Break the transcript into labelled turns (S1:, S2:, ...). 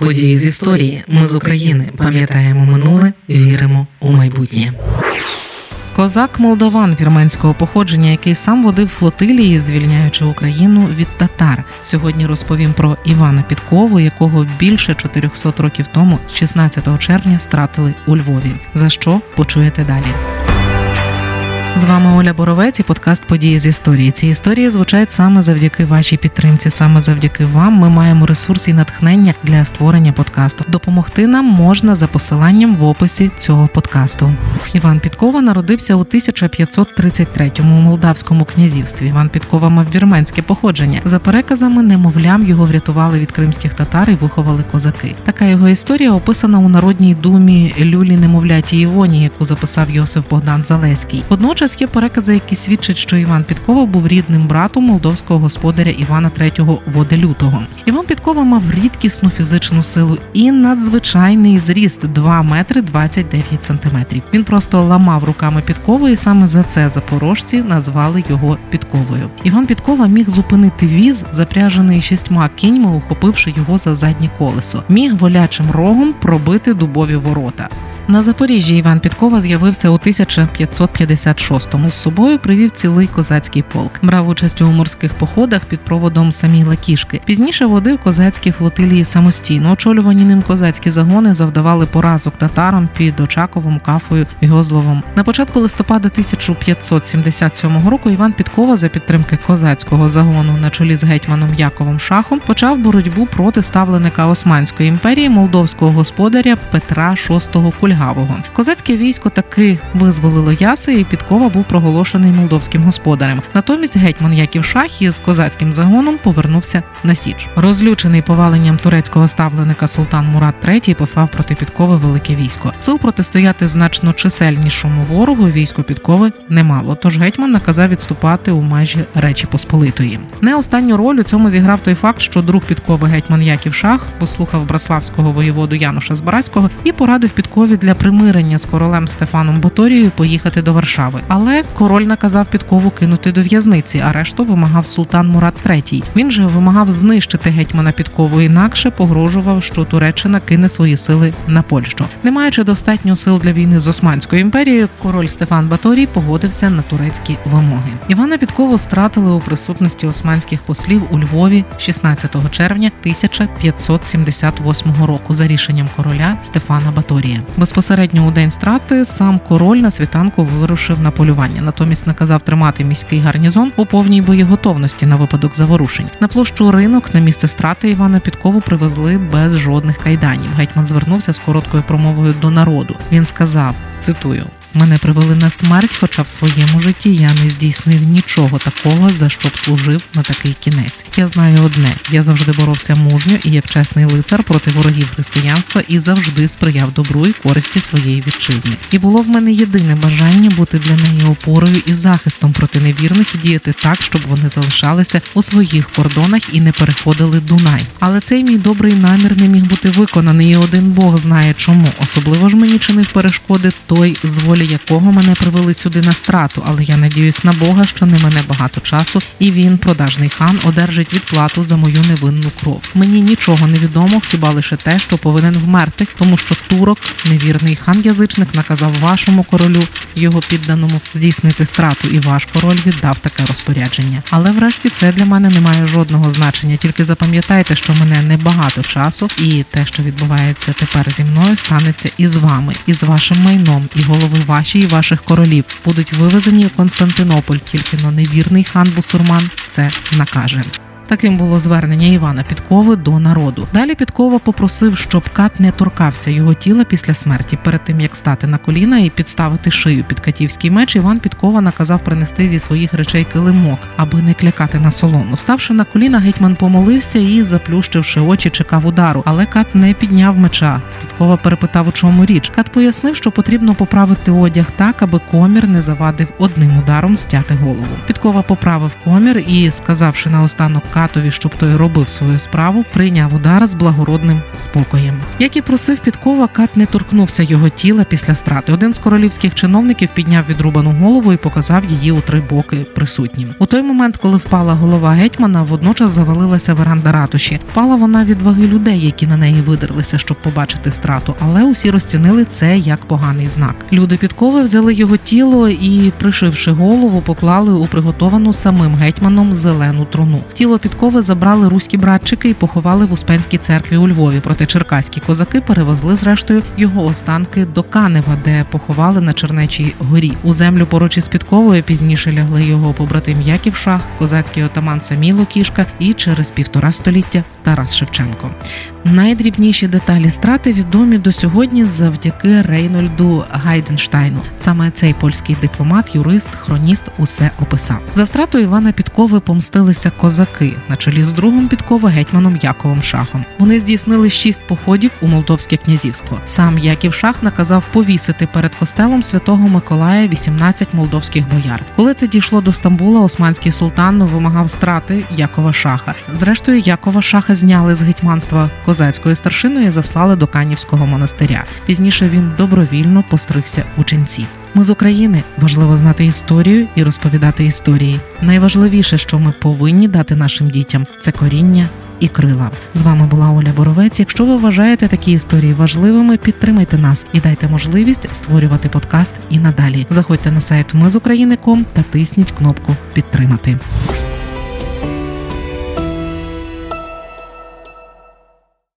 S1: Події з історії. Ми з України пам'ятаємо минуле, віримо у майбутнє. Козак Молдован вірменського походження, який сам водив флотилії, звільняючи Україну від татар. Сьогодні розповім про Івана Підкову, якого більше 400 років тому, 16 червня, стратили у Львові. За що почуєте далі? З вами Оля Боровець і подкаст Події з історії. Ці історії звучать саме завдяки вашій підтримці. Саме завдяки вам ми маємо ресурс і натхнення для створення подкасту. Допомогти нам можна за посиланням в описі цього подкасту. Іван Підкова народився у 1533-му у Молдавському князівстві. Іван Підкова мав вірменське походження. За переказами, немовлям його врятували від кримських татар і виховали козаки. Така його історія описана у народній думі Люлі немовляті Івоні, яку записав Йосиф Богдан Залеський. Водночас Водночас є перекази, які свідчать, що Іван Підкова був рідним братом молдовського господаря Івана III Воделютого. Іван Підкова мав рідкісну фізичну силу і надзвичайний зріст 2 метри 29 сантиметрів. Він просто ламав руками підкову, і саме за це запорожці назвали його підковою. Іван Підкова міг зупинити віз, запряжений шістьма кіньми, ухопивши його за заднє колесо. Міг волячим рогом пробити дубові ворота. На Запоріжжі Іван Підкова з'явився у 1556-му. З собою привів цілий козацький полк. Брав участь у морських походах під проводом самі Лакішки. Пізніше водив козацькі флотилії самостійно. Очолювані ним козацькі загони завдавали поразок татарам під Очаковом, Кафою і Гозловом. На початку листопада 1577 року Іван Підкова за підтримки козацького загону на чолі з гетьманом Яковом Шахом почав боротьбу проти ставленика Османської імперії молдовського господаря Петра VI Кульга. Гавого. Козацьке військо таки визволило яси, і підкова був проголошений молдовським господарем. Натомість гетьман Яків Шах із козацьким загоном повернувся на Січ. Розлючений поваленням турецького ставленика Султан Мурат III послав проти підкови велике військо. Сил протистояти значно чисельнішому ворогу військо підкови немало. Тож гетьман наказав відступати у межі Речі Посполитої. Не останню роль у цььому зіграв той факт, що друг підкови гетьман Яків Шах послухав браславського воєводу Януша Збаразького і порадив підкові для примирення з королем Стефаном Баторією поїхати до Варшави. Але король наказав підкову кинути до в'язниці, а решту вимагав султан Мурат III. Він же вимагав знищити гетьмана підкову, інакше погрожував, що Туреччина кине свої сили на Польщу. Не маючи достатньо сил для війни з Османською імперією, король Стефан Баторій погодився на турецькі вимоги. Івана Підкову стратили у присутності османських послів у Львові 16 червня 1578 року за рішенням короля Стефана Баторія. Безпосередньо у день страти сам король на світанку вирушив на полювання. Натомість наказав тримати міський гарнізон у повній боєготовності на випадок заворушень. На площу ринок на місце страти Івана Підкову привезли без жодних кайданів. Гетьман звернувся з короткою промовою до народу. Він сказав: цитую. Мене привели на смерть, хоча в своєму житті я не здійснив нічого такого, за що б служив на такий кінець. Я знаю одне: я завжди боровся мужньо і як чесний лицар проти ворогів християнства і завжди сприяв добру і користі своєї вітчизни. І було в мене єдине бажання бути для неї опорою і захистом проти невірних і діяти так, щоб вони залишалися у своїх кордонах і не переходили Дунай. Але цей мій добрий намір не міг бути виконаний. і Один Бог знає чому. Особливо ж мені чинив перешкоди той з волі якого мене привели сюди на страту, але я надіюсь на Бога, що не мене багато часу, і він, продажний хан, одержить відплату за мою невинну кров. Мені нічого не відомо, хіба лише те, що повинен вмерти, тому що турок, невірний хан-язичник, наказав вашому королю, його підданому, здійснити страту, і ваш король віддав таке розпорядження. Але врешті це для мене не має жодного значення. Тільки запам'ятайте, що мене небагато часу, і те, що відбувається тепер зі мною, станеться і з вами, і з вашим майном, і голови ваші і ваших королів будуть вивезені у Константинополь, тільки но невірний хан Бусурман це накаже. Таким було звернення Івана Підкови до народу. Далі Підкова попросив, щоб кат не торкався його тіла після смерті. Перед тим як стати на коліна і підставити шию під катівський меч, Іван Підкова наказав принести зі своїх речей килимок, аби не клякати на солому. Ставши на коліна, гетьман помолився і, заплющивши очі, чекав удару. Але кат не підняв меча. Підкова перепитав, у чому річ. Кат пояснив, що потрібно поправити одяг так, аби комір не завадив одним ударом стяти голову. Підкова поправив комір і, сказавши наостанок катові, щоб той робив свою справу, прийняв удар з благородним спокоєм. Як і просив Підкова, кат не торкнувся його тіла після страти. Один з королівських чиновників підняв відрубану голову і показав її у три боки присутнім. У той момент, коли впала голова гетьмана, водночас завалилася веранда ратуші. Впала вона від ваги людей, які на неї видерлися, щоб побачити страту, але усі розцінили це як поганий знак. Люди підкови взяли його тіло і, пришивши голову, поклали у приготовану самим гетьманом зелену труну. Тіло підкови забрали руські братчики і поховали в Успенській церкві у Львові. Проте черкаські козаки перевезли зрештою його останки до Канева, де поховали на Чернечій горі. У землю поруч із підковою пізніше лягли його побратим Яків Шах, козацький отаман Саміло Кішка і через півтора століття Тарас Шевченко. Найдрібніші деталі страти відомі до сьогодні завдяки Рейнольду Гайденштайну. Саме цей польський дипломат, юрист, хроніст усе описав. За страту Івана Підкови помстилися козаки на чолі з другом Підкови гетьманом Яковом Шахом. Вони здійснили шість походів у Молдовське князівство. Сам Яків Шах наказав повісити перед костелом святого Миколая 18 молдовських бояр. Коли це дійшло до Стамбула, османський султан вимагав страти Якова Шаха. Зрештою, Якова Шаха зняли з гетьманства козацької старшиною і заслали до Канівського монастиря. Пізніше він добровільно постригся у ченці. Ми з України важливо знати історію і розповідати історії. Найважливіше, що ми повинні дати нашим дітям, це коріння і крила. З вами була Оля Боровець. Якщо ви вважаєте такі історії важливими, підтримайте нас і дайте можливість створювати подкаст і надалі. Заходьте на сайт Ми з України.ком та тисніть кнопку підтримати.